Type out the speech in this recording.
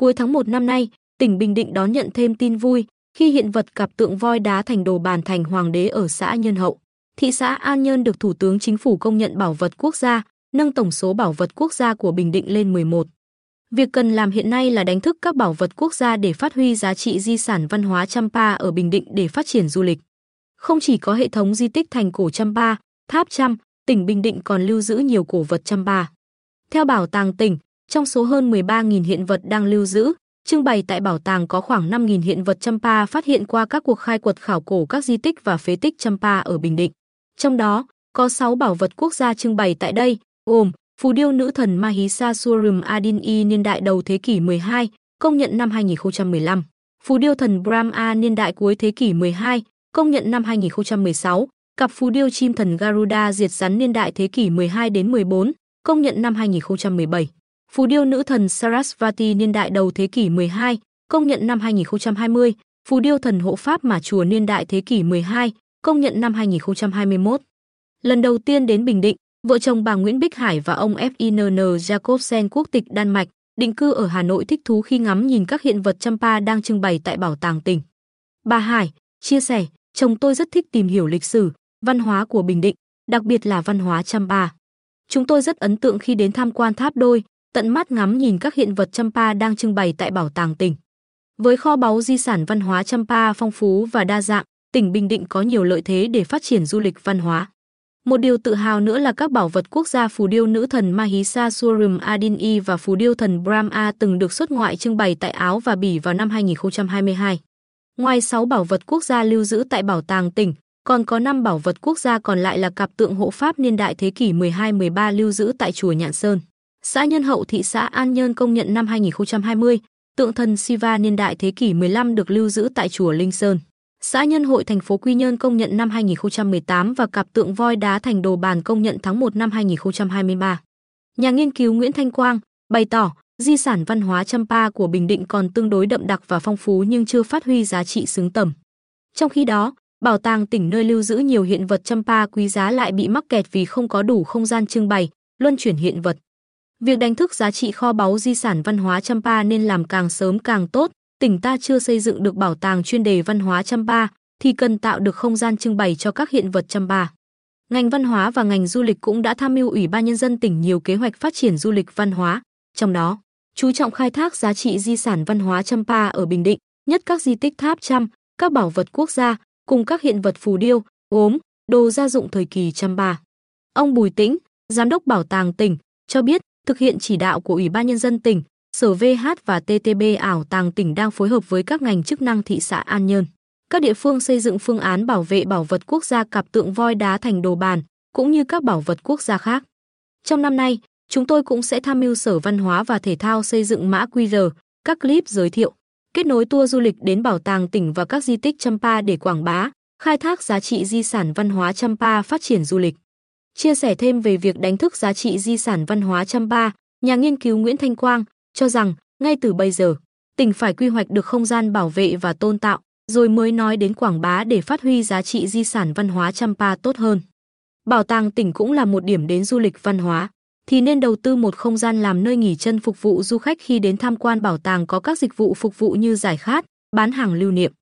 Cuối tháng 1 năm nay, tỉnh Bình Định đón nhận thêm tin vui khi hiện vật cặp tượng voi đá thành đồ bàn thành hoàng đế ở xã Nhân Hậu. Thị xã An Nhơn được Thủ tướng Chính phủ công nhận bảo vật quốc gia, nâng tổng số bảo vật quốc gia của Bình Định lên 11. Việc cần làm hiện nay là đánh thức các bảo vật quốc gia để phát huy giá trị di sản văn hóa Champa ở Bình Định để phát triển du lịch. Không chỉ có hệ thống di tích thành cổ Champa, tháp Cham, tỉnh Bình Định còn lưu giữ nhiều cổ vật Champa. Theo bảo tàng tỉnh, trong số hơn 13.000 hiện vật đang lưu giữ, trưng bày tại bảo tàng có khoảng 5.000 hiện vật Champa phát hiện qua các cuộc khai quật khảo cổ các di tích và phế tích Champa ở Bình Định. Trong đó, có 6 bảo vật quốc gia trưng bày tại đây, gồm phù điêu nữ thần Mahishasurum Adini niên đại đầu thế kỷ 12, công nhận năm 2015. Phù điêu thần Brahma niên đại cuối thế kỷ 12, công nhận năm 2016. Cặp phù điêu chim thần Garuda diệt rắn niên đại thế kỷ 12 đến 14, công nhận năm 2017. Phù điêu nữ thần Sarasvati niên đại đầu thế kỷ 12, công nhận năm 2020. Phù điêu thần hộ pháp mà chùa niên đại thế kỷ 12, công nhận năm 2021. Lần đầu tiên đến Bình Định, vợ chồng bà Nguyễn Bích Hải và ông FINN Jacobsen quốc tịch Đan Mạch định cư ở Hà Nội thích thú khi ngắm nhìn các hiện vật Champa đang trưng bày tại bảo tàng tỉnh. Bà Hải chia sẻ, chồng tôi rất thích tìm hiểu lịch sử, văn hóa của Bình Định, đặc biệt là văn hóa Champa. Chúng tôi rất ấn tượng khi đến tham quan tháp đôi, tận mắt ngắm nhìn các hiện vật Champa đang trưng bày tại bảo tàng tỉnh. Với kho báu di sản văn hóa Champa phong phú và đa dạng, tỉnh Bình Định có nhiều lợi thế để phát triển du lịch văn hóa. Một điều tự hào nữa là các bảo vật quốc gia phù điêu nữ thần Mahisa Surum Adini và phù điêu thần Brahma từng được xuất ngoại trưng bày tại Áo và Bỉ vào năm 2022. Ngoài 6 bảo vật quốc gia lưu giữ tại bảo tàng tỉnh, còn có 5 bảo vật quốc gia còn lại là cặp tượng hộ pháp niên đại thế kỷ 12-13 lưu giữ tại chùa Nhạn Sơn. Xã Nhân Hậu thị xã An Nhơn công nhận năm 2020, tượng thần Siva niên đại thế kỷ 15 được lưu giữ tại chùa Linh Sơn. Xã Nhân Hội thành phố Quy Nhơn công nhận năm 2018 và cặp tượng voi đá thành đồ bàn công nhận tháng 1 năm 2023. Nhà nghiên cứu Nguyễn Thanh Quang bày tỏ, di sản văn hóa Champa của Bình Định còn tương đối đậm đặc và phong phú nhưng chưa phát huy giá trị xứng tầm. Trong khi đó, bảo tàng tỉnh nơi lưu giữ nhiều hiện vật Champa quý giá lại bị mắc kẹt vì không có đủ không gian trưng bày, luân chuyển hiện vật. Việc đánh thức giá trị kho báu di sản văn hóa Champa nên làm càng sớm càng tốt, tỉnh ta chưa xây dựng được bảo tàng chuyên đề văn hóa Champa thì cần tạo được không gian trưng bày cho các hiện vật Champa. Ngành văn hóa và ngành du lịch cũng đã tham mưu Ủy ban nhân dân tỉnh nhiều kế hoạch phát triển du lịch văn hóa, trong đó chú trọng khai thác giá trị di sản văn hóa Champa ở Bình Định, nhất các di tích tháp Cham, các bảo vật quốc gia cùng các hiện vật phù điêu, gốm, đồ gia dụng thời kỳ Champa. Ông Bùi Tĩnh, giám đốc bảo tàng tỉnh, cho biết thực hiện chỉ đạo của Ủy ban nhân dân tỉnh, Sở VH và TTB ảo tàng tỉnh đang phối hợp với các ngành chức năng thị xã An Nhơn. Các địa phương xây dựng phương án bảo vệ bảo vật quốc gia cặp tượng voi đá thành đồ bàn, cũng như các bảo vật quốc gia khác. Trong năm nay, chúng tôi cũng sẽ tham mưu Sở Văn hóa và Thể thao xây dựng mã QR, các clip giới thiệu, kết nối tour du lịch đến bảo tàng tỉnh và các di tích Champa để quảng bá, khai thác giá trị di sản văn hóa Champa phát triển du lịch. Chia sẻ thêm về việc đánh thức giá trị di sản văn hóa Champa, nhà nghiên cứu Nguyễn Thanh Quang cho rằng ngay từ bây giờ, tỉnh phải quy hoạch được không gian bảo vệ và tôn tạo, rồi mới nói đến quảng bá để phát huy giá trị di sản văn hóa Champa tốt hơn. Bảo tàng tỉnh cũng là một điểm đến du lịch văn hóa, thì nên đầu tư một không gian làm nơi nghỉ chân phục vụ du khách khi đến tham quan bảo tàng có các dịch vụ phục vụ như giải khát, bán hàng lưu niệm.